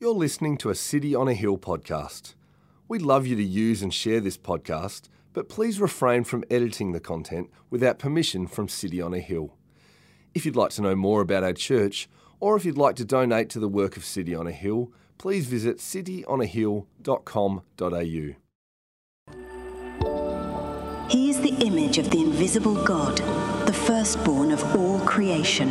You're listening to a City on a Hill podcast. We'd love you to use and share this podcast, but please refrain from editing the content without permission from City on a Hill. If you'd like to know more about our church, or if you'd like to donate to the work of City on a Hill, please visit cityonahill.com.au. He is the image of the invisible God, the firstborn of all creation.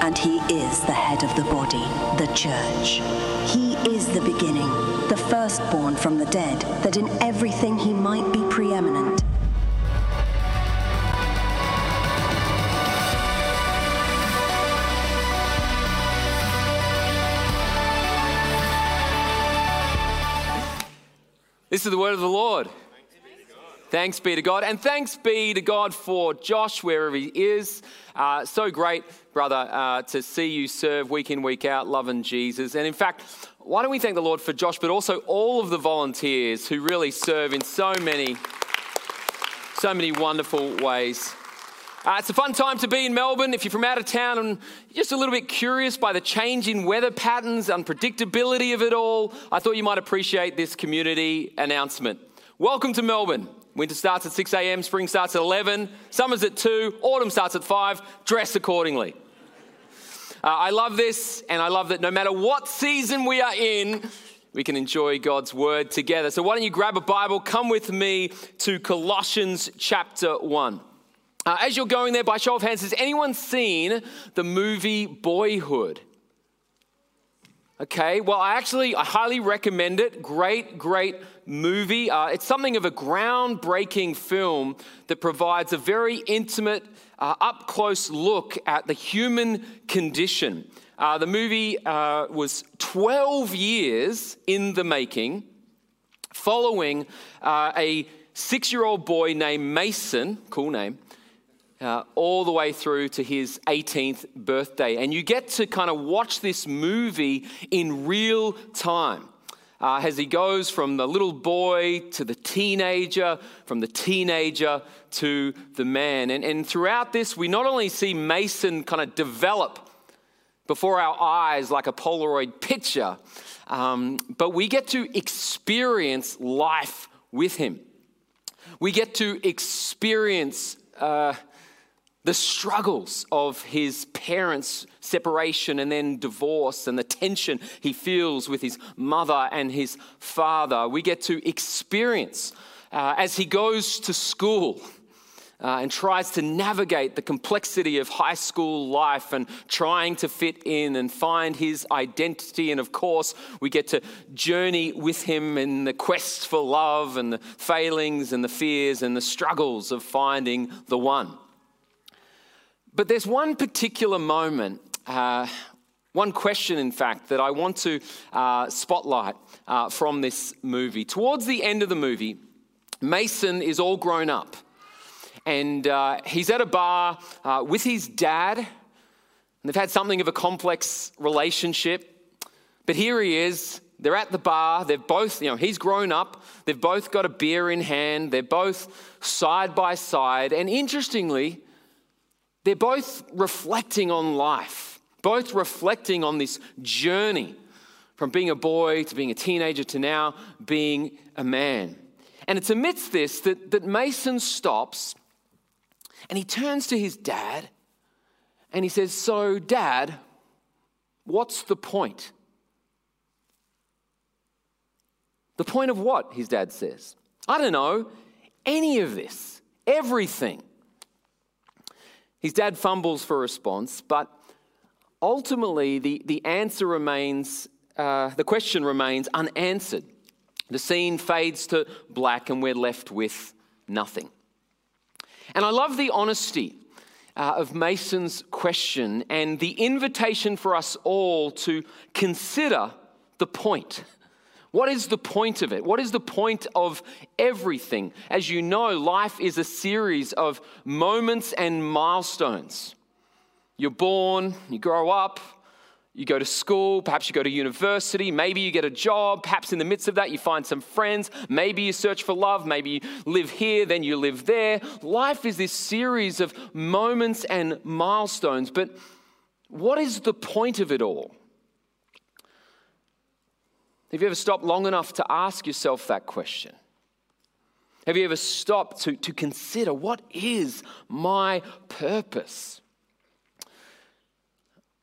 and he is the head of the body, the church. He is the beginning, the firstborn from the dead, that in everything he might be preeminent. This is the word of the Lord. Thanks be to God. And thanks be to God for Josh, wherever he is. Uh, so great, brother, uh, to see you serve week in, week out, loving Jesus. And in fact, why don't we thank the Lord for Josh, but also all of the volunteers who really serve in so many, so many wonderful ways. Uh, it's a fun time to be in Melbourne. If you're from out of town and just a little bit curious by the change in weather patterns, unpredictability of it all, I thought you might appreciate this community announcement. Welcome to Melbourne. Winter starts at 6 a.m., spring starts at 11, summer's at 2, autumn starts at 5. Dress accordingly. Uh, I love this, and I love that no matter what season we are in, we can enjoy God's word together. So, why don't you grab a Bible, come with me to Colossians chapter 1. Uh, as you're going there, by show of hands, has anyone seen the movie Boyhood? Okay, well, I actually I highly recommend it. Great, great movie. Uh, it's something of a groundbreaking film that provides a very intimate, uh, up close look at the human condition. Uh, the movie uh, was 12 years in the making, following uh, a six year old boy named Mason, cool name, uh, all the way through to his 18th birthday. And you get to kind of watch this movie in real time. Uh, as he goes from the little boy to the teenager, from the teenager to the man. And, and throughout this, we not only see Mason kind of develop before our eyes like a Polaroid picture, um, but we get to experience life with him. We get to experience uh, the struggles of his parents' separation and then divorce and the tension he feels with his mother and his father. We get to experience uh, as he goes to school. Uh, and tries to navigate the complexity of high school life and trying to fit in and find his identity. And of course, we get to journey with him in the quest for love and the failings and the fears and the struggles of finding the one. But there's one particular moment, uh, one question, in fact, that I want to uh, spotlight uh, from this movie. Towards the end of the movie, Mason is all grown up and uh, he's at a bar uh, with his dad. And they've had something of a complex relationship. But here he is. They're at the bar. They've both, you know, he's grown up. They've both got a beer in hand. They're both side by side. And interestingly, they're both reflecting on life, both reflecting on this journey from being a boy to being a teenager to now being a man. And it's amidst this that, that Mason stops and he turns to his dad and he says, So, dad, what's the point? The point of what? His dad says. I don't know. Any of this, everything. His dad fumbles for a response, but ultimately the, the answer remains, uh, the question remains unanswered. The scene fades to black and we're left with nothing. And I love the honesty uh, of Mason's question and the invitation for us all to consider the point. What is the point of it? What is the point of everything? As you know, life is a series of moments and milestones. You're born, you grow up, you go to school, perhaps you go to university, maybe you get a job, perhaps in the midst of that you find some friends, maybe you search for love, maybe you live here, then you live there. Life is this series of moments and milestones, but what is the point of it all? Have you ever stopped long enough to ask yourself that question? Have you ever stopped to, to consider what is my purpose?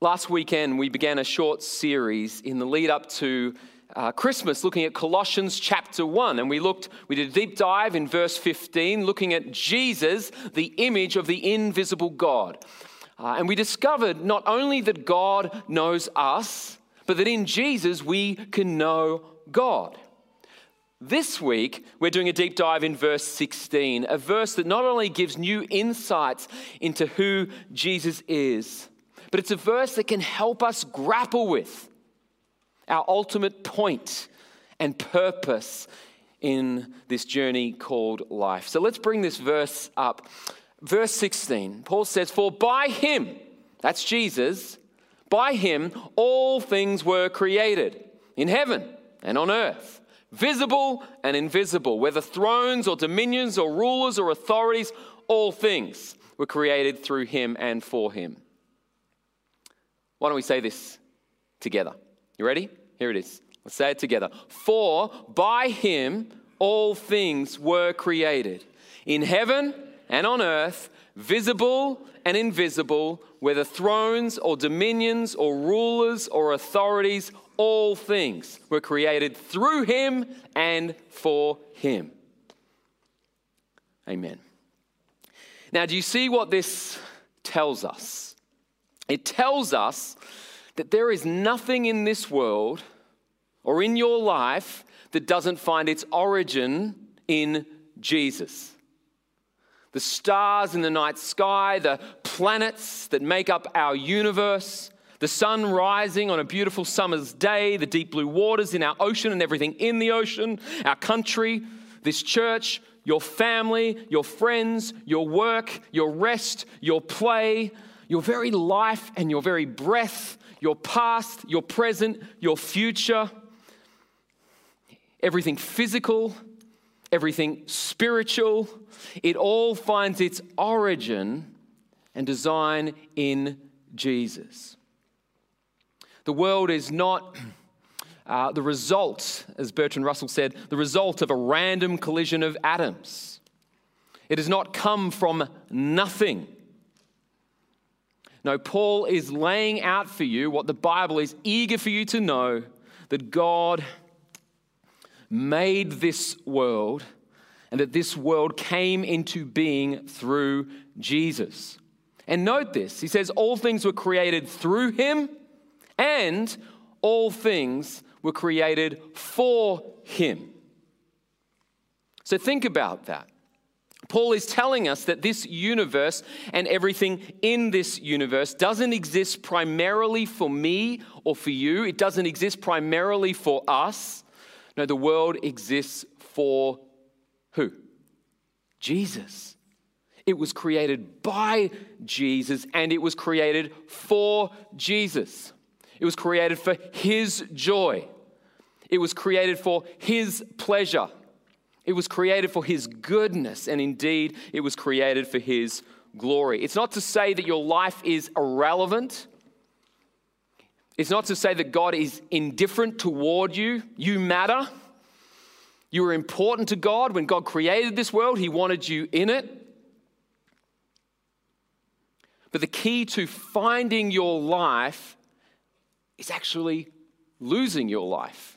Last weekend, we began a short series in the lead up to uh, Christmas looking at Colossians chapter 1. And we looked, we did a deep dive in verse 15, looking at Jesus, the image of the invisible God. Uh, and we discovered not only that God knows us, but that in Jesus we can know God. This week, we're doing a deep dive in verse 16, a verse that not only gives new insights into who Jesus is, but it's a verse that can help us grapple with our ultimate point and purpose in this journey called life. So let's bring this verse up. Verse 16, Paul says, For by him, that's Jesus, by him, all things were created in heaven and on earth, visible and invisible, whether thrones or dominions or rulers or authorities, all things were created through him and for him. Why don't we say this together? You ready? Here it is. Let's say it together. For by him all things were created in heaven and on earth, visible and invisible, whether thrones or dominions or rulers or authorities, all things were created through him and for him. Amen. Now, do you see what this tells us? It tells us that there is nothing in this world or in your life that doesn't find its origin in Jesus the stars in the night sky, the planets that make up our universe, the sun rising on a beautiful summer's day, the deep blue waters in our ocean and everything in the ocean, our country, this church, your family, your friends, your work, your rest, your play, your very life and your very breath, your past, your present, your future, everything physical, everything spiritual, it all finds its origin and design in Jesus. The world is not uh, the result, as Bertrand Russell said, the result of a random collision of atoms. It has not come from nothing. No, Paul is laying out for you what the Bible is eager for you to know that God made this world and that this world came into being through Jesus. And note this he says, All things were created through him, and all things were created for him. So think about that. Paul is telling us that this universe and everything in this universe doesn't exist primarily for me or for you. It doesn't exist primarily for us. No, the world exists for who? Jesus. It was created by Jesus and it was created for Jesus. It was created for His joy. It was created for His pleasure. It was created for His goodness. And indeed, it was created for His glory. It's not to say that your life is irrelevant. It's not to say that God is indifferent toward you. You matter. You were important to God. When God created this world, He wanted you in it. But the key to finding your life is actually losing your life.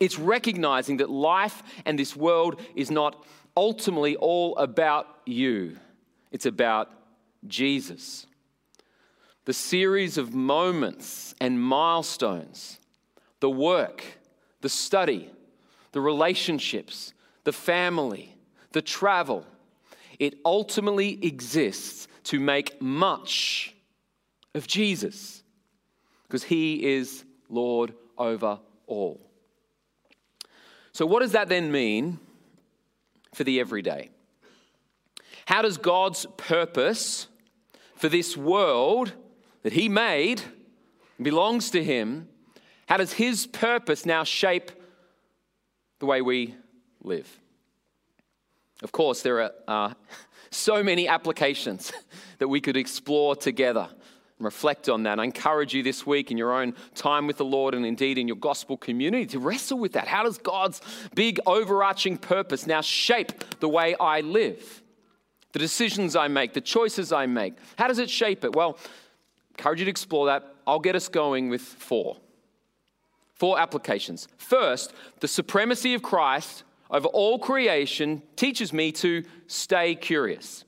It's recognizing that life and this world is not ultimately all about you, it's about Jesus. The series of moments and milestones, the work, the study, the relationships, the family, the travel. It ultimately exists to make much of Jesus because he is Lord over all. So, what does that then mean for the everyday? How does God's purpose for this world that He made belongs to Him? How does His purpose now shape the way we live? Of course, there are uh, so many applications that we could explore together and reflect on that. I encourage you this week in your own time with the Lord and indeed in your gospel community to wrestle with that. How does God's big overarching purpose now shape the way I live? The decisions I make, the choices I make. How does it shape it? Well, encourage you to explore that. I'll get us going with four. Four applications. First, the supremacy of Christ over all creation teaches me to stay curious.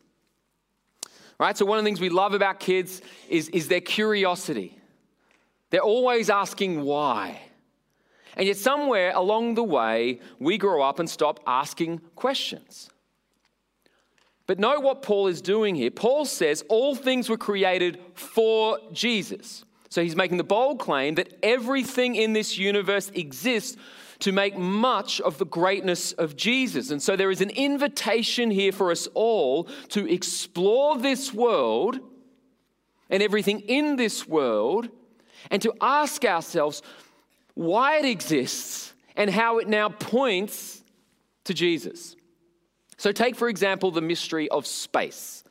Right? So, one of the things we love about kids is, is their curiosity. They're always asking why. And yet, somewhere along the way, we grow up and stop asking questions. But know what Paul is doing here. Paul says all things were created for Jesus. So he's making the bold claim that everything in this universe exists to make much of the greatness of Jesus. And so there is an invitation here for us all to explore this world and everything in this world and to ask ourselves why it exists and how it now points to Jesus. So, take for example the mystery of space.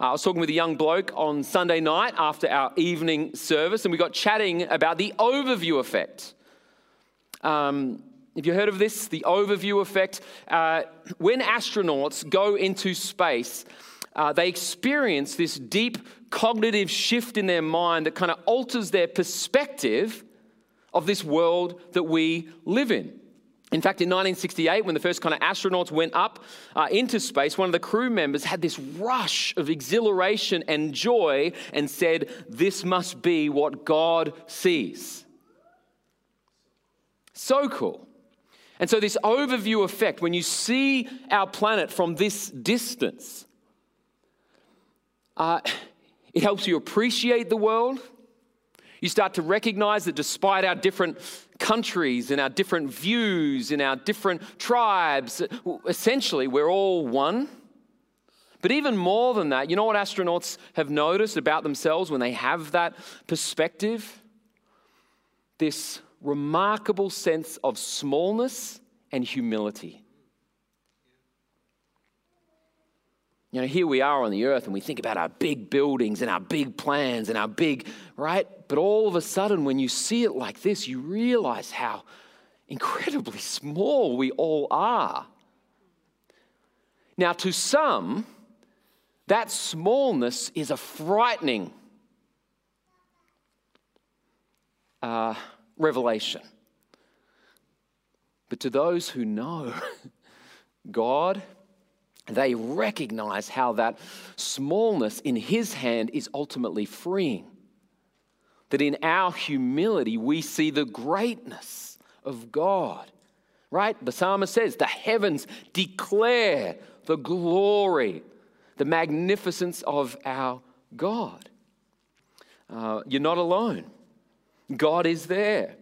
Uh, I was talking with a young bloke on Sunday night after our evening service, and we got chatting about the overview effect. Um, have you heard of this? The overview effect. Uh, when astronauts go into space, uh, they experience this deep cognitive shift in their mind that kind of alters their perspective of this world that we live in. In fact, in 1968, when the first kind of astronauts went up uh, into space, one of the crew members had this rush of exhilaration and joy and said, This must be what God sees. So cool. And so, this overview effect, when you see our planet from this distance, uh, it helps you appreciate the world. You start to recognize that despite our different countries and our different views and our different tribes, essentially, we're all one. But even more than that, you know what astronauts have noticed about themselves when they have that perspective? This remarkable sense of smallness and humility. You know, here we are on the earth and we think about our big buildings and our big plans and our big, right? But all of a sudden, when you see it like this, you realize how incredibly small we all are. Now, to some, that smallness is a frightening uh, revelation. But to those who know God, they recognize how that smallness in His hand is ultimately freeing. That in our humility, we see the greatness of God. Right? The psalmist says, The heavens declare the glory, the magnificence of our God. Uh, you're not alone. God is there.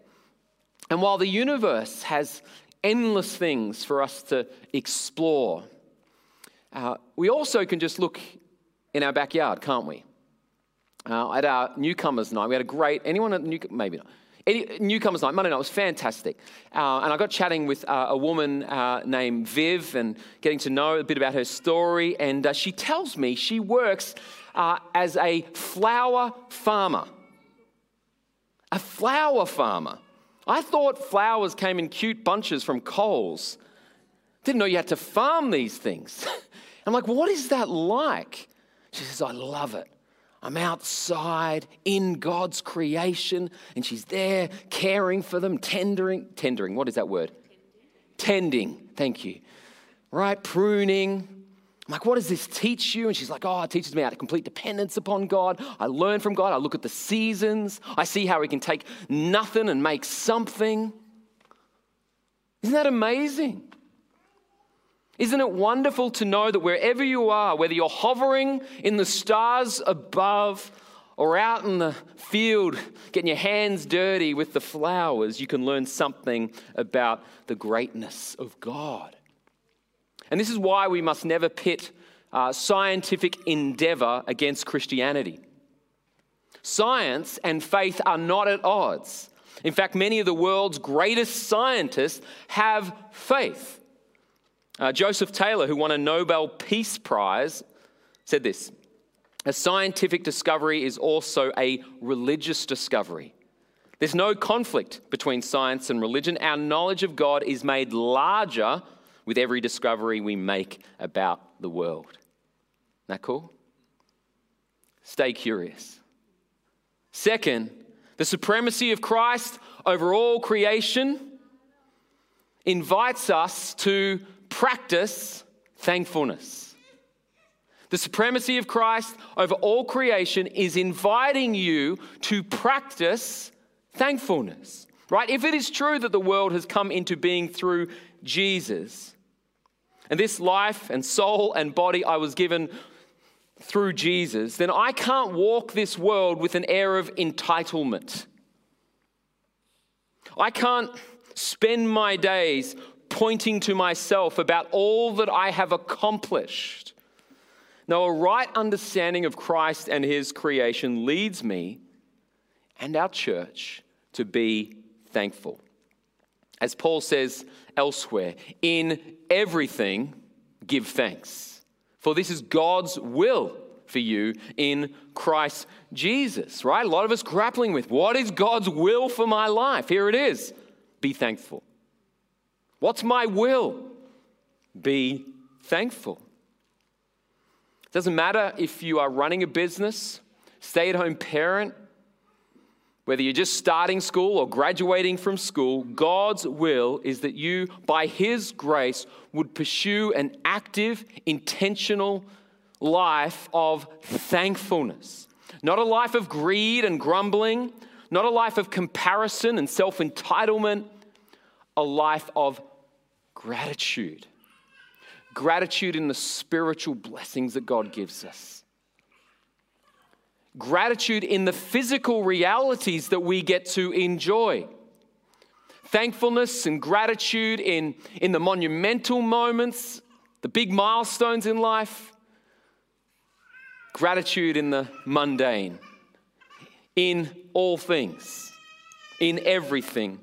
And while the universe has endless things for us to explore, uh, we also can just look in our backyard, can't we? Uh, at our newcomers night, we had a great, anyone at new, maybe not. Any, newcomers night, Monday night was fantastic. Uh, and I got chatting with uh, a woman uh, named Viv and getting to know a bit about her story. And uh, she tells me she works as a flower farmer a flower farmer. I thought flowers came in cute bunches from Coles. Didn't know you had to farm these things. I'm like, what is that like? She says, I love it. I'm outside in God's creation, and she's there caring for them, tendering, tendering, what is that word? Tending, Tending. thank you. Right? Pruning, I'm like, what does this teach you? And she's like, oh, it teaches me how to complete dependence upon God. I learn from God. I look at the seasons. I see how He can take nothing and make something. Isn't that amazing? Isn't it wonderful to know that wherever you are, whether you're hovering in the stars above or out in the field getting your hands dirty with the flowers, you can learn something about the greatness of God. And this is why we must never pit uh, scientific endeavor against Christianity. Science and faith are not at odds. In fact, many of the world's greatest scientists have faith. Uh, Joseph Taylor, who won a Nobel Peace Prize, said this A scientific discovery is also a religious discovery. There's no conflict between science and religion. Our knowledge of God is made larger with every discovery we make about the world. Isn't that cool? Stay curious. Second, the supremacy of Christ over all creation invites us to practice thankfulness. The supremacy of Christ over all creation is inviting you to practice thankfulness, right? If it is true that the world has come into being through Jesus, and this life and soul and body I was given through Jesus, then I can't walk this world with an air of entitlement. I can't spend my days pointing to myself about all that I have accomplished. Now, a right understanding of Christ and his creation leads me and our church to be thankful. As Paul says elsewhere, in everything give thanks, for this is God's will for you in Christ Jesus, right? A lot of us grappling with what is God's will for my life? Here it is be thankful. What's my will? Be thankful. It doesn't matter if you are running a business, stay at home parent, whether you're just starting school or graduating from school, God's will is that you, by His grace, would pursue an active, intentional life of thankfulness. Not a life of greed and grumbling, not a life of comparison and self entitlement, a life of gratitude. Gratitude in the spiritual blessings that God gives us. Gratitude in the physical realities that we get to enjoy. Thankfulness and gratitude in, in the monumental moments, the big milestones in life Gratitude in the mundane, in all things, in everything,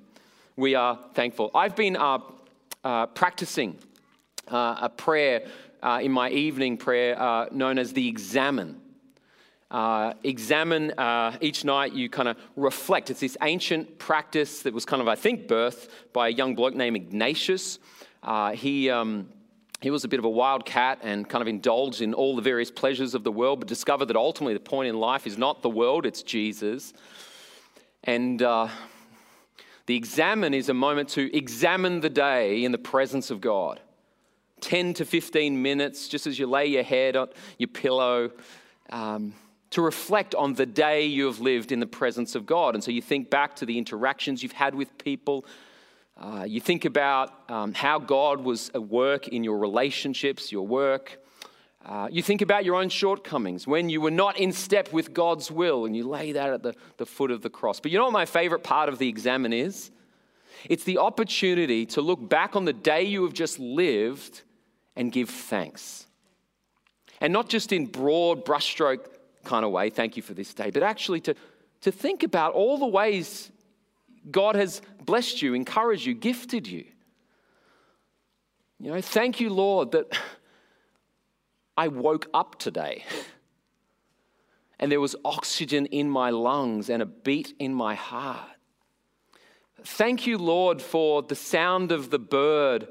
we are thankful. I've been uh, uh, practicing uh, a prayer uh, in my evening prayer uh, known as the examen. Uh, examen each night, you kind of reflect. It's this ancient practice that was kind of, I think, birthed by a young bloke named Ignatius. he. Um, he was a bit of a wild cat and kind of indulged in all the various pleasures of the world, but discovered that ultimately the point in life is not the world, it's Jesus. And uh, the examen is a moment to examine the day in the presence of God. 10 to 15 minutes, just as you lay your head on your pillow, um, to reflect on the day you have lived in the presence of God. And so you think back to the interactions you've had with people, uh, you think about um, how God was at work in your relationships, your work. Uh, you think about your own shortcomings when you were not in step with God's will, and you lay that at the, the foot of the cross. But you know what my favorite part of the examen is? It's the opportunity to look back on the day you have just lived and give thanks. And not just in broad brushstroke kind of way, thank you for this day, but actually to, to think about all the ways God has blessed you, encouraged you, gifted you. You know, thank you, Lord, that I woke up today and there was oxygen in my lungs and a beat in my heart. Thank you, Lord, for the sound of the bird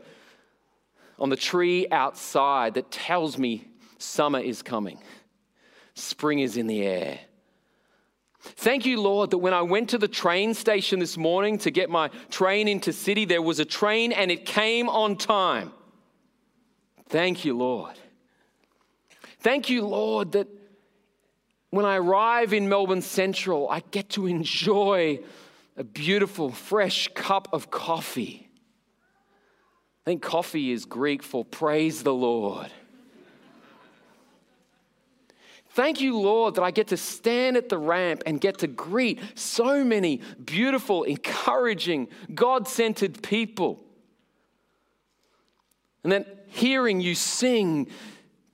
on the tree outside that tells me summer is coming, spring is in the air. Thank you, Lord, that when I went to the train station this morning to get my train into city, there was a train and it came on time. Thank you, Lord. Thank you, Lord, that when I arrive in Melbourne Central, I get to enjoy a beautiful, fresh cup of coffee. I think coffee is Greek for praise the Lord. Thank you, Lord, that I get to stand at the ramp and get to greet so many beautiful, encouraging, God centered people. And then hearing you sing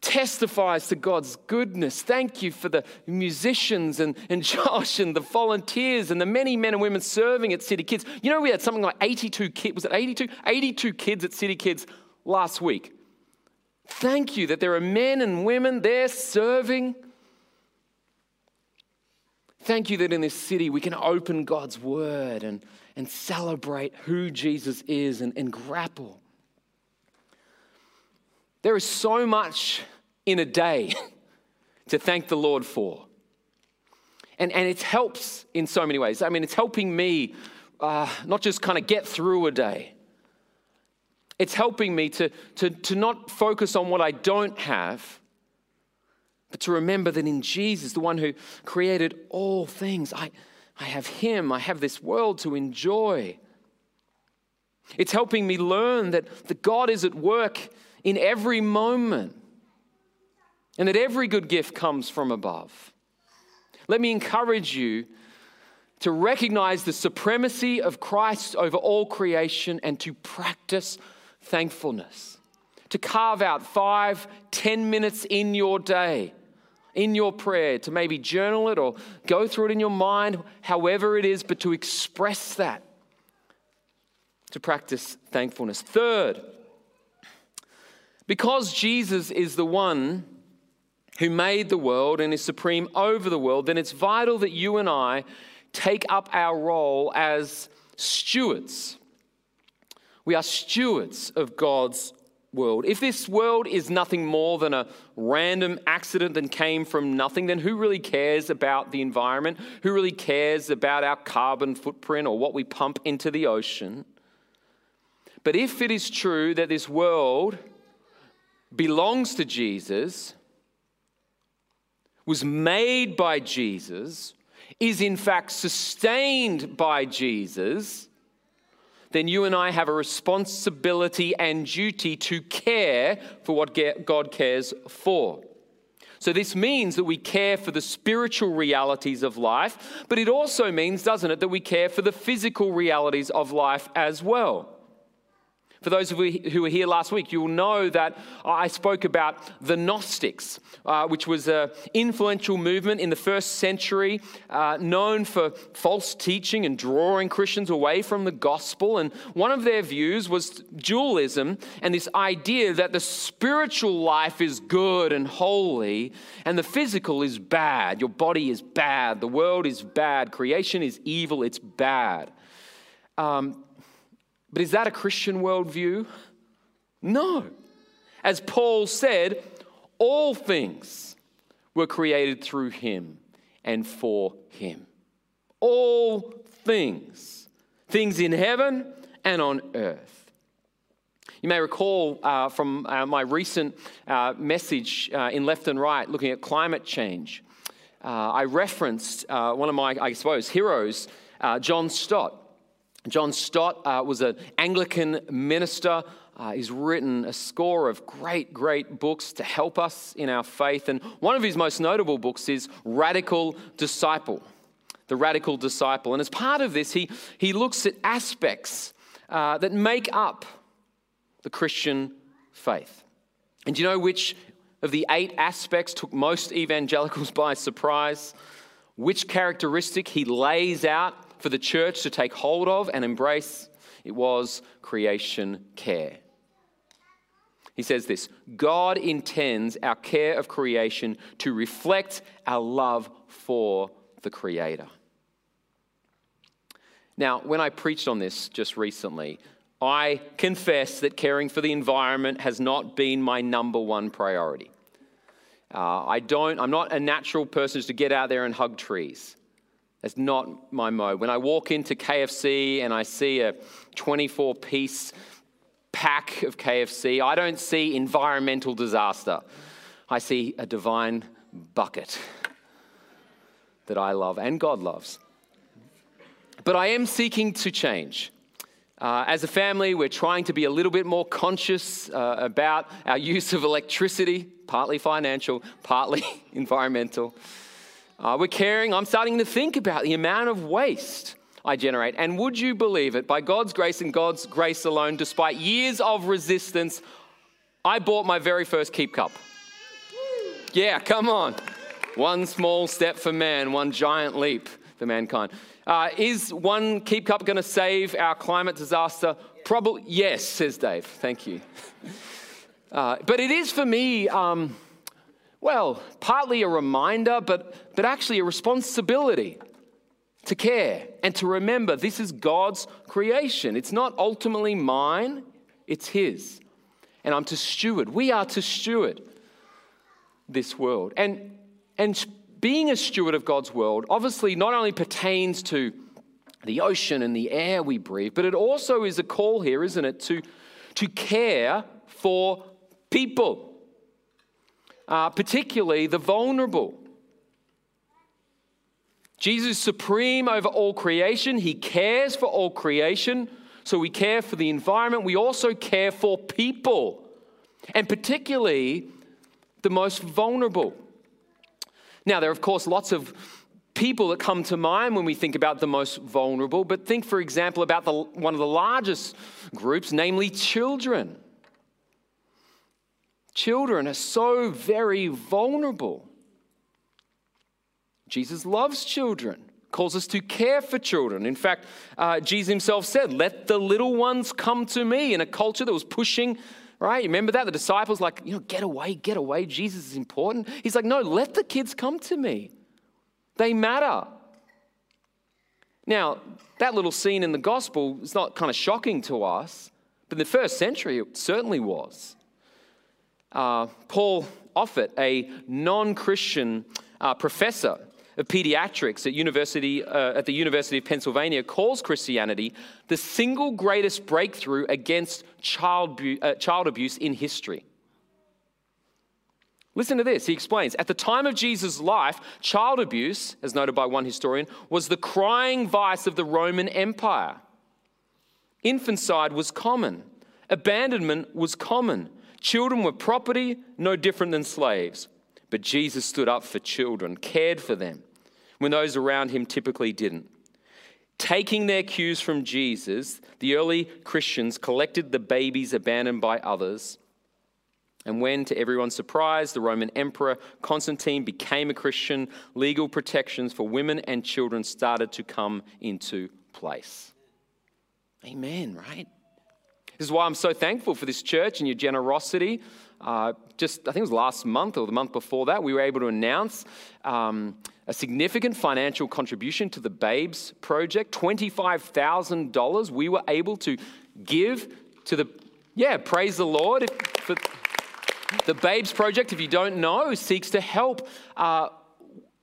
testifies to God's goodness. Thank you for the musicians and, and Josh and the volunteers and the many men and women serving at City Kids. You know, we had something like 82 kids, was it 82? 82 kids at City Kids last week. Thank you that there are men and women there serving. Thank you that in this city we can open God's word and, and celebrate who Jesus is and, and grapple. There is so much in a day to thank the Lord for. And, and it helps in so many ways. I mean, it's helping me uh, not just kind of get through a day, it's helping me to, to, to not focus on what I don't have but to remember that in Jesus, the one who created all things, I, I have Him, I have this world to enjoy. It's helping me learn that, that God is at work in every moment and that every good gift comes from above. Let me encourage you to recognize the supremacy of Christ over all creation and to practice thankfulness. To carve out five, ten minutes in your day in your prayer, to maybe journal it or go through it in your mind, however it is, but to express that, to practice thankfulness. Third, because Jesus is the one who made the world and is supreme over the world, then it's vital that you and I take up our role as stewards. We are stewards of God's world. If this world is nothing more than a random accident that came from nothing, then who really cares about the environment? Who really cares about our carbon footprint or what we pump into the ocean? But if it is true that this world belongs to Jesus, was made by Jesus, is in fact sustained by Jesus, then you and I have a responsibility and duty to care for what God cares for. So, this means that we care for the spiritual realities of life, but it also means, doesn't it, that we care for the physical realities of life as well. For those of you who were here last week, you'll know that I spoke about the Gnostics, uh, which was an influential movement in the first century, uh, known for false teaching and drawing Christians away from the gospel. And one of their views was dualism and this idea that the spiritual life is good and holy, and the physical is bad. Your body is bad, the world is bad, creation is evil, it's bad. Um, but is that a Christian worldview? No. As Paul said, all things were created through him and for him. All things. Things in heaven and on earth. You may recall uh, from uh, my recent uh, message uh, in Left and Right looking at climate change. Uh, I referenced uh, one of my, I suppose, heroes, John Stott. John Stott uh, was an Anglican minister. Uh, he's written a score of great, great books to help us in our faith. And one of his most notable books is Radical Disciple. The Radical Disciple. And as part of this, he, he looks at aspects uh, that make up the Christian faith. And do you know which of the eight aspects took most evangelicals by surprise? Which characteristic he lays out for the church to take hold of and embrace, it was creation care. He says this God intends our care of creation to reflect our love for the Creator. Now, when I preached on this just recently, I confess that caring for the environment has not been my number one priority. Uh, I don't, I'm not a natural person to get out there and hug trees. That's not my mode. When I walk into KFC and I see a 24 piece pack of KFC, I don't see environmental disaster. I see a divine bucket that I love and God loves. But I am seeking to change. Uh, as a family, we're trying to be a little bit more conscious uh, about our use of electricity partly financial, partly environmental. Uh, we're caring. I'm starting to think about the amount of waste I generate. And would you believe it? By God's grace and God's grace alone, despite years of resistance, I bought my very first keep cup. Yeah, come on. One small step for man, one giant leap for mankind. Uh, is one keep cup going to save our climate disaster? Probably yes, says Dave. Thank you. Uh, but it is for me, um, well, partly a reminder, but, but actually a responsibility to care and to remember this is God's creation. It's not ultimately mine, it's His. And I'm to steward. We are to steward this world. And, and being a steward of God's world obviously not only pertains to the ocean and the air we breathe, but it also is a call here, isn't it, to, to care for people, uh, particularly the vulnerable. Jesus is supreme over all creation. He cares for all creation. So we care for the environment. We also care for people, and particularly the most vulnerable. Now, there are, of course, lots of people that come to mind when we think about the most vulnerable, but think, for example, about the, one of the largest groups, namely children. Children are so very vulnerable. Jesus loves children, calls us to care for children. In fact, uh, Jesus himself said, Let the little ones come to me in a culture that was pushing right? You Remember that? The disciples, like, you know, get away, get away. Jesus is important. He's like, no, let the kids come to me. They matter. Now, that little scene in the gospel is not kind of shocking to us, but in the first century, it certainly was. Uh, Paul Offit, a non Christian uh, professor of pediatrics at, University, uh, at the University of Pennsylvania calls Christianity the single greatest breakthrough against child, bu- uh, child abuse in history. Listen to this. He explains At the time of Jesus' life, child abuse, as noted by one historian, was the crying vice of the Roman Empire. Infanticide was common, abandonment was common. Children were property, no different than slaves. But Jesus stood up for children, cared for them, when those around him typically didn't. Taking their cues from Jesus, the early Christians collected the babies abandoned by others. And when, to everyone's surprise, the Roman Emperor Constantine became a Christian, legal protections for women and children started to come into place. Amen, right? This is why I'm so thankful for this church and your generosity. Uh, just, I think it was last month or the month before that, we were able to announce um, a significant financial contribution to the Babes Project $25,000 we were able to give to the, yeah, praise the Lord. For the Babes Project, if you don't know, seeks to help. Uh,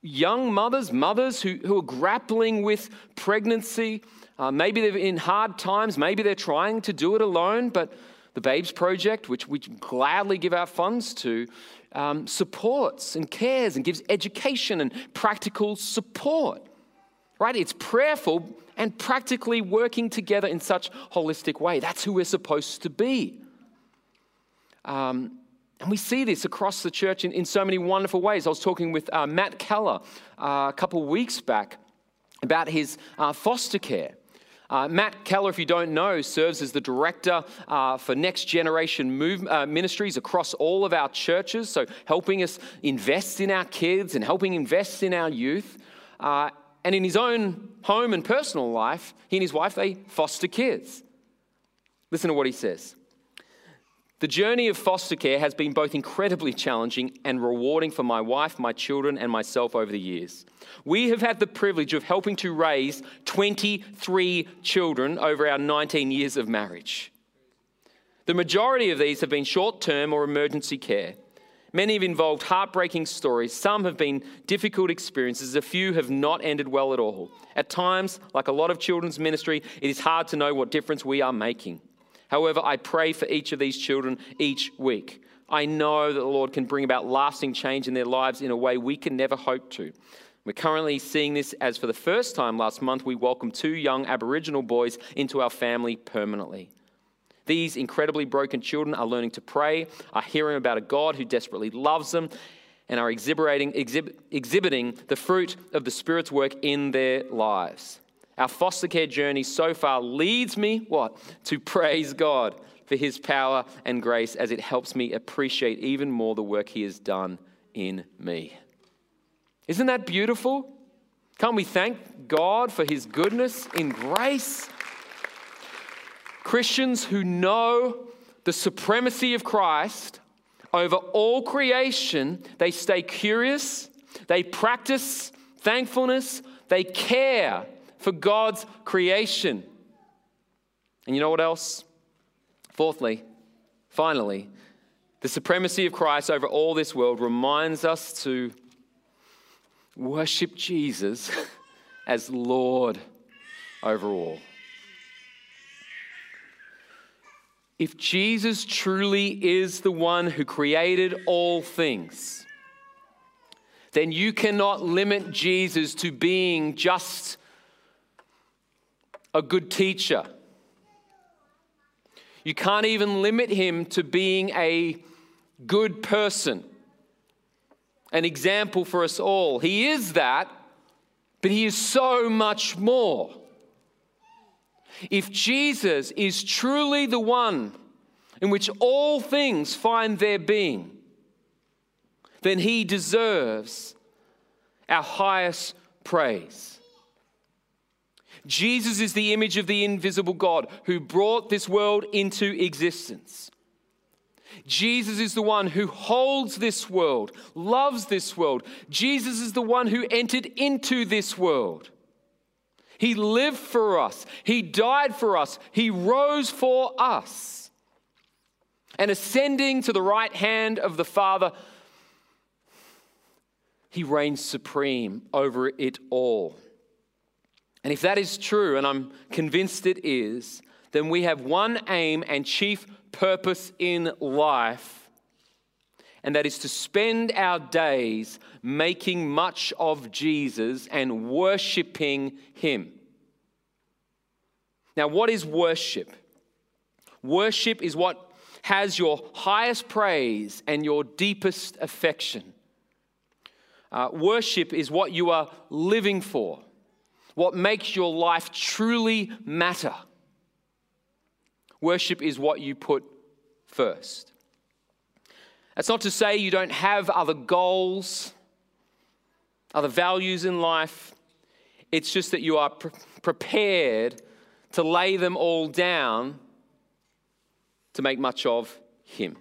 young mothers, mothers who, who are grappling with pregnancy. Uh, maybe they're in hard times, maybe they're trying to do it alone, but the Babes Project, which we gladly give our funds to, um, supports and cares and gives education and practical support. Right? It's prayerful and practically working together in such holistic way. That's who we're supposed to be. Um, and we see this across the church in, in so many wonderful ways. I was talking with uh, Matt Keller uh, a couple weeks back about his uh, foster care. Uh, Matt Keller, if you don't know, serves as the director uh, for Next Generation move, uh, Ministries across all of our churches, so helping us invest in our kids and helping invest in our youth. Uh, and in his own home and personal life, he and his wife, they foster kids. Listen to what he says. The journey of foster care has been both incredibly challenging and rewarding for my wife, my children, and myself over the years. We have had the privilege of helping to raise 23 children over our 19 years of marriage. The majority of these have been short term or emergency care. Many have involved heartbreaking stories. Some have been difficult experiences. A few have not ended well at all. At times, like a lot of children's ministry, it is hard to know what difference we are making. However, I pray for each of these children each week. I know that the Lord can bring about lasting change in their lives in a way we can never hope to. We're currently seeing this as for the first time last month, we welcomed two young Aboriginal boys into our family permanently. These incredibly broken children are learning to pray, are hearing about a God who desperately loves them, and are exhibiting, exhib- exhibiting the fruit of the Spirit's work in their lives. Our foster care journey so far leads me what? To praise God for his power and grace as it helps me appreciate even more the work he has done in me. Isn't that beautiful? Can't we thank God for his goodness in grace? Christians who know the supremacy of Christ over all creation, they stay curious, they practice thankfulness, they care for God's creation. And you know what else? Fourthly, finally, the supremacy of Christ over all this world reminds us to worship Jesus as Lord over all. If Jesus truly is the one who created all things, then you cannot limit Jesus to being just a good teacher. You can't even limit him to being a good person, an example for us all. He is that, but he is so much more. If Jesus is truly the one in which all things find their being, then he deserves our highest praise. Jesus is the image of the invisible God who brought this world into existence. Jesus is the one who holds this world, loves this world. Jesus is the one who entered into this world. He lived for us, He died for us, He rose for us. And ascending to the right hand of the Father, He reigns supreme over it all. And if that is true, and I'm convinced it is, then we have one aim and chief purpose in life, and that is to spend our days making much of Jesus and worshiping Him. Now, what is worship? Worship is what has your highest praise and your deepest affection. Uh, worship is what you are living for, what makes your life truly matter. Worship is what you put first. That's not to say you don't have other goals, other values in life. It's just that you are pre- prepared to lay them all down to make much of Him.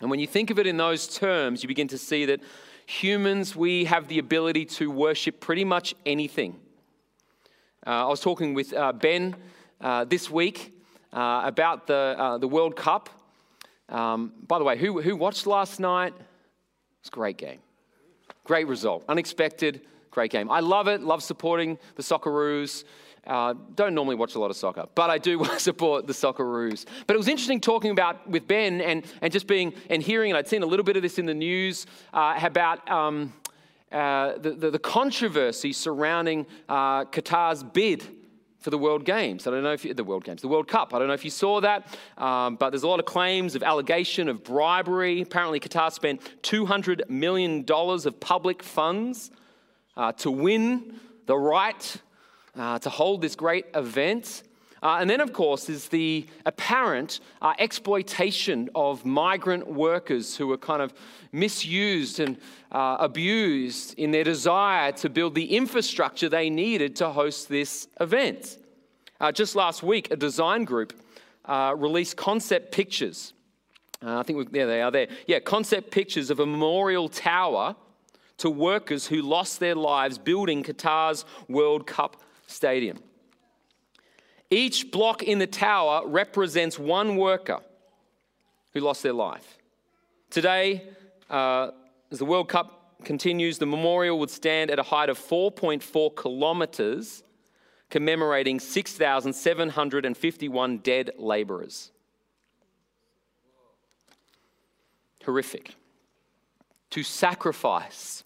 And when you think of it in those terms, you begin to see that humans, we have the ability to worship pretty much anything. Uh, I was talking with uh, Ben uh, this week uh, about the, uh, the World Cup. Um, by the way, who, who watched last night? It's a great game. Great result. Unexpected, great game. I love it, love supporting the Socceroos. Uh, don't normally watch a lot of soccer, but I do support the Socceroos. But it was interesting talking about with Ben and, and just being and hearing, and I'd seen a little bit of this in the news uh, about um, uh, the, the, the, controversy surrounding uh, Qatar's bid for the World Games. I don't know if you, the World Games, the World Cup. I don't know if you saw that, um, but there's a lot of claims of allegation of bribery. Apparently, Qatar spent $200 million of public funds uh, to win the right uh, to hold this great event. Uh, and then, of course, is the apparent uh, exploitation of migrant workers who were kind of misused and uh, abused in their desire to build the infrastructure they needed to host this event. Uh, just last week, a design group uh, released concept pictures. Uh, I think there they are there. Yeah, concept pictures of a memorial tower to workers who lost their lives building Qatar's World Cup stadium. Each block in the tower represents one worker who lost their life. Today, uh, as the World Cup continues, the memorial would stand at a height of 4.4 kilometres, commemorating 6,751 dead labourers. Horrific. To sacrifice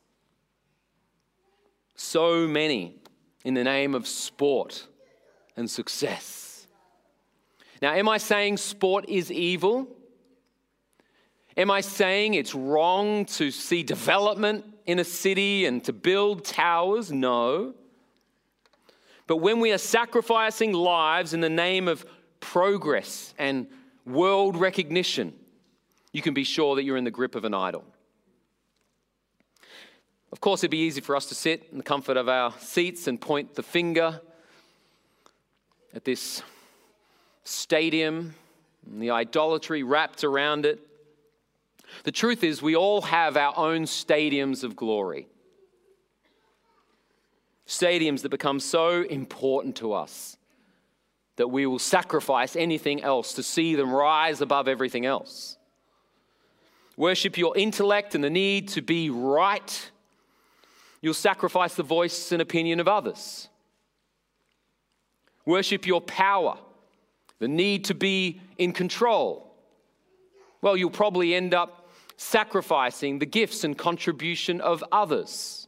so many in the name of sport and success. Now, am I saying sport is evil? Am I saying it's wrong to see development in a city and to build towers? No. But when we are sacrificing lives in the name of progress and world recognition, you can be sure that you're in the grip of an idol. Of course, it'd be easy for us to sit in the comfort of our seats and point the finger at this stadium and the idolatry wrapped around it. The truth is, we all have our own stadiums of glory. Stadiums that become so important to us that we will sacrifice anything else to see them rise above everything else. Worship your intellect and the need to be right. You'll sacrifice the voice and opinion of others. Worship your power, the need to be in control. Well, you'll probably end up sacrificing the gifts and contribution of others,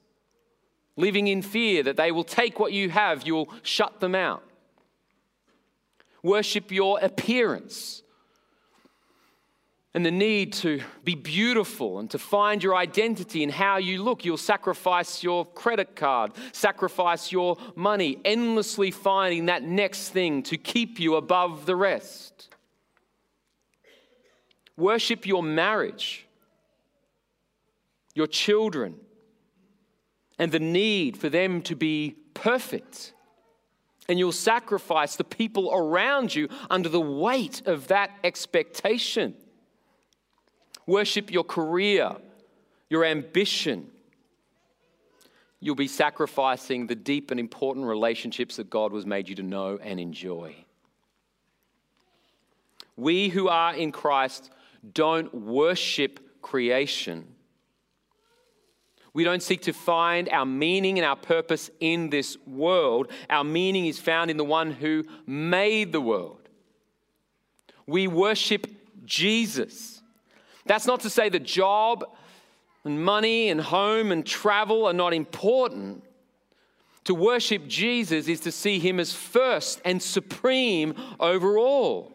living in fear that they will take what you have, you'll shut them out. Worship your appearance and the need to be beautiful and to find your identity in how you look. You'll sacrifice your credit card, sacrifice your money, endlessly finding that next thing to keep you above the rest. Worship your marriage, your children, and the need for them to be perfect. And you'll sacrifice the people around you under the weight of that expectation worship your career, your ambition, you'll be sacrificing the deep and important relationships that God was made you to know and enjoy. We who are in Christ don't worship creation. We don't seek to find our meaning and our purpose in this world. Our meaning is found in the one who made the world. We worship Jesus. That's not to say the job and money and home and travel are not important. To worship Jesus is to see him as first and supreme over all.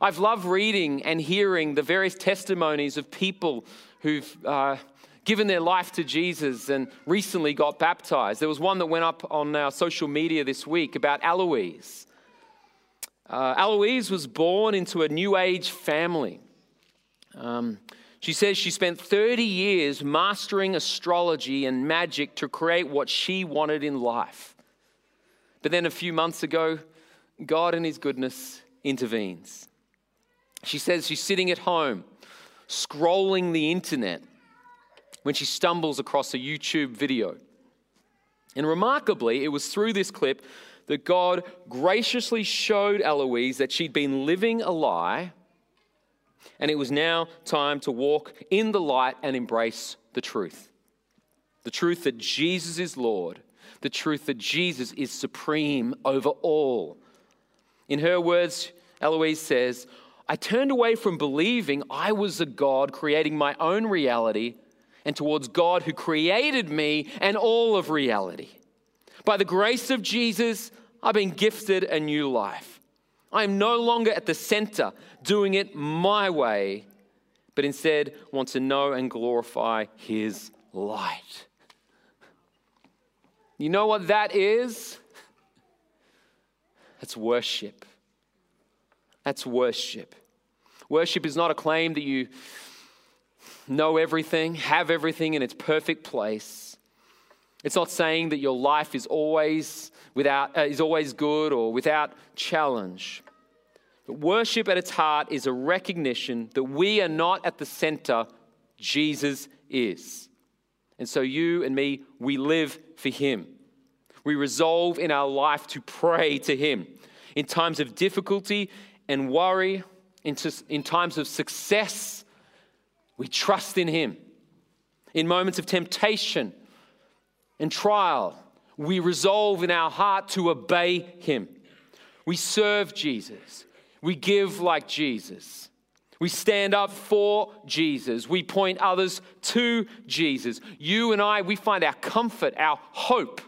I've loved reading and hearing the various testimonies of people who've uh, given their life to Jesus and recently got baptized. There was one that went up on our social media this week about Eloise. Uh, was born into a New Age family. Um, she says she spent 30 years mastering astrology and magic to create what she wanted in life. But then a few months ago, God in His goodness intervenes. She says she's sitting at home, scrolling the internet, when she stumbles across a YouTube video. And remarkably, it was through this clip that God graciously showed Eloise that she'd been living a lie, and it was now time to walk in the light and embrace the truth. The truth that Jesus is Lord, the truth that Jesus is supreme over all. In her words, Eloise says, I turned away from believing I was a God creating my own reality and towards God who created me and all of reality. By the grace of Jesus, I've been gifted a new life. I am no longer at the center doing it my way, but instead want to know and glorify His light. You know what that is? That's worship. That's worship. Worship is not a claim that you know everything, have everything in its perfect place. It's not saying that your life is always without uh, is always good or without challenge. But worship at its heart is a recognition that we are not at the center, Jesus is. And so you and me, we live for him. We resolve in our life to pray to him. In times of difficulty and worry, in, in times of success, we trust in him. In moments of temptation and trial, we resolve in our heart to obey him. We serve Jesus. We give like Jesus. We stand up for Jesus. We point others to Jesus. You and I, we find our comfort, our hope,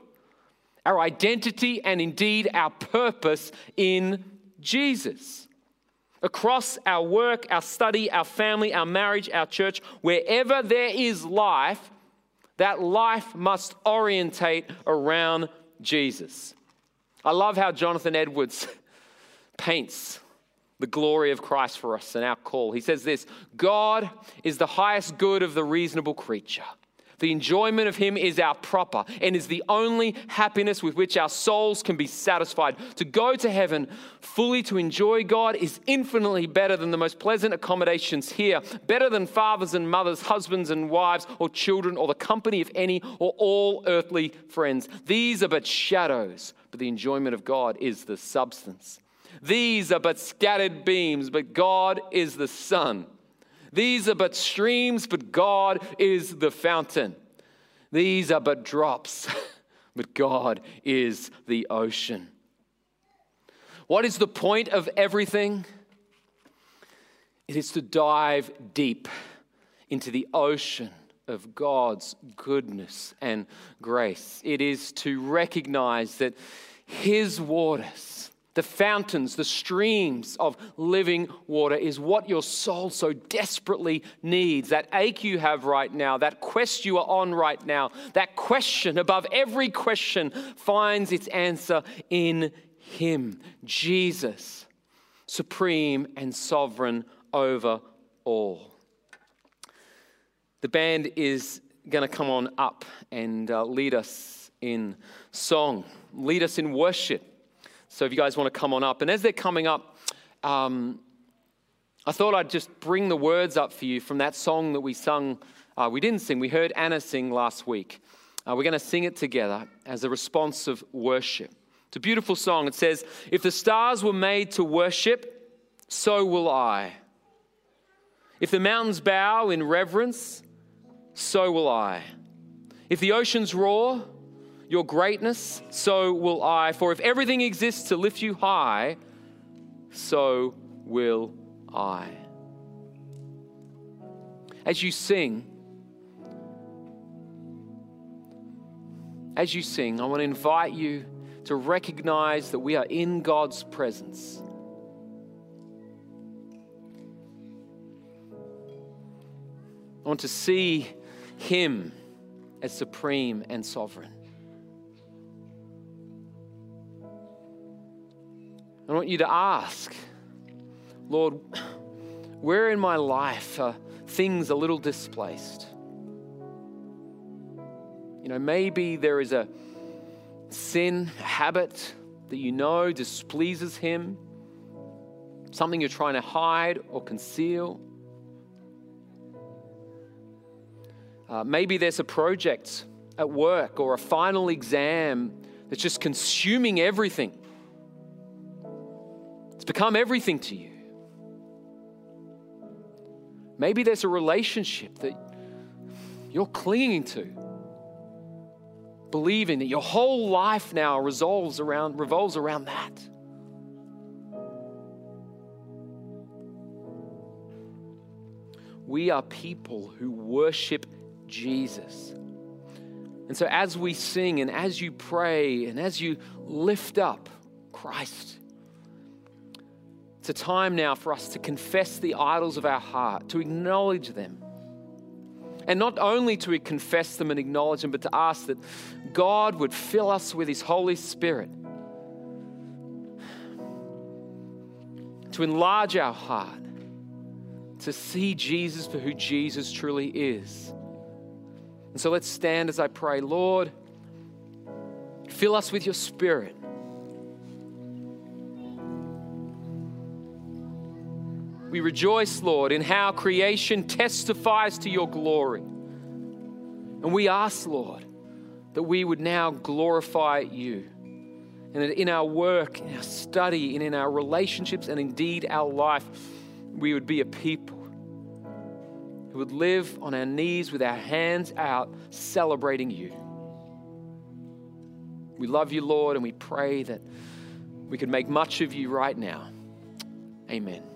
our identity, and indeed our purpose in Jesus. Across our work, our study, our family, our marriage, our church, wherever there is life, that life must orientate around Jesus. I love how Jonathan Edwards paints the glory of Christ for us and our call. He says this God is the highest good of the reasonable creature. The enjoyment of Him is our proper and is the only happiness with which our souls can be satisfied. To go to heaven fully to enjoy God is infinitely better than the most pleasant accommodations here, better than fathers and mothers, husbands and wives, or children, or the company of any or all earthly friends. These are but shadows, but the enjoyment of God is the substance. These are but scattered beams, but God is the sun. These are but streams, but God is the fountain. These are but drops, but God is the ocean. What is the point of everything? It is to dive deep into the ocean of God's goodness and grace. It is to recognize that His waters the fountains, the streams of living water is what your soul so desperately needs. That ache you have right now, that quest you are on right now, that question above every question finds its answer in Him, Jesus, supreme and sovereign over all. The band is going to come on up and uh, lead us in song, lead us in worship. So if you guys want to come on up. And as they're coming up, um, I thought I'd just bring the words up for you from that song that we sung. Uh, we didn't sing, we heard Anna sing last week. Uh, we're going to sing it together as a response of worship. It's a beautiful song. It says, If the stars were made to worship, so will I. If the mountains bow in reverence, so will I. If the oceans roar, your greatness, so will I. For if everything exists to lift you high, so will I. As you sing, as you sing, I want to invite you to recognize that we are in God's presence. I want to see Him as supreme and sovereign. I want you to ask, Lord, where in my life are things a little displaced? You know, maybe there is a sin, a habit that you know displeases Him, something you're trying to hide or conceal. Uh, maybe there's a project at work or a final exam that's just consuming everything become everything to you. Maybe there's a relationship that you're clinging to, believing that your whole life now revolves around, revolves around that. We are people who worship Jesus. And so, as we sing and as you pray and as you lift up Christ, it's a time now for us to confess the idols of our heart, to acknowledge them. And not only to confess them and acknowledge them, but to ask that God would fill us with His Holy Spirit to enlarge our heart, to see Jesus for who Jesus truly is. And so let's stand as I pray. Lord, fill us with your Spirit. We rejoice, Lord, in how creation testifies to your glory. And we ask, Lord, that we would now glorify you. And that in our work, in our study, and in our relationships, and indeed our life, we would be a people who would live on our knees with our hands out, celebrating you. We love you, Lord, and we pray that we could make much of you right now. Amen.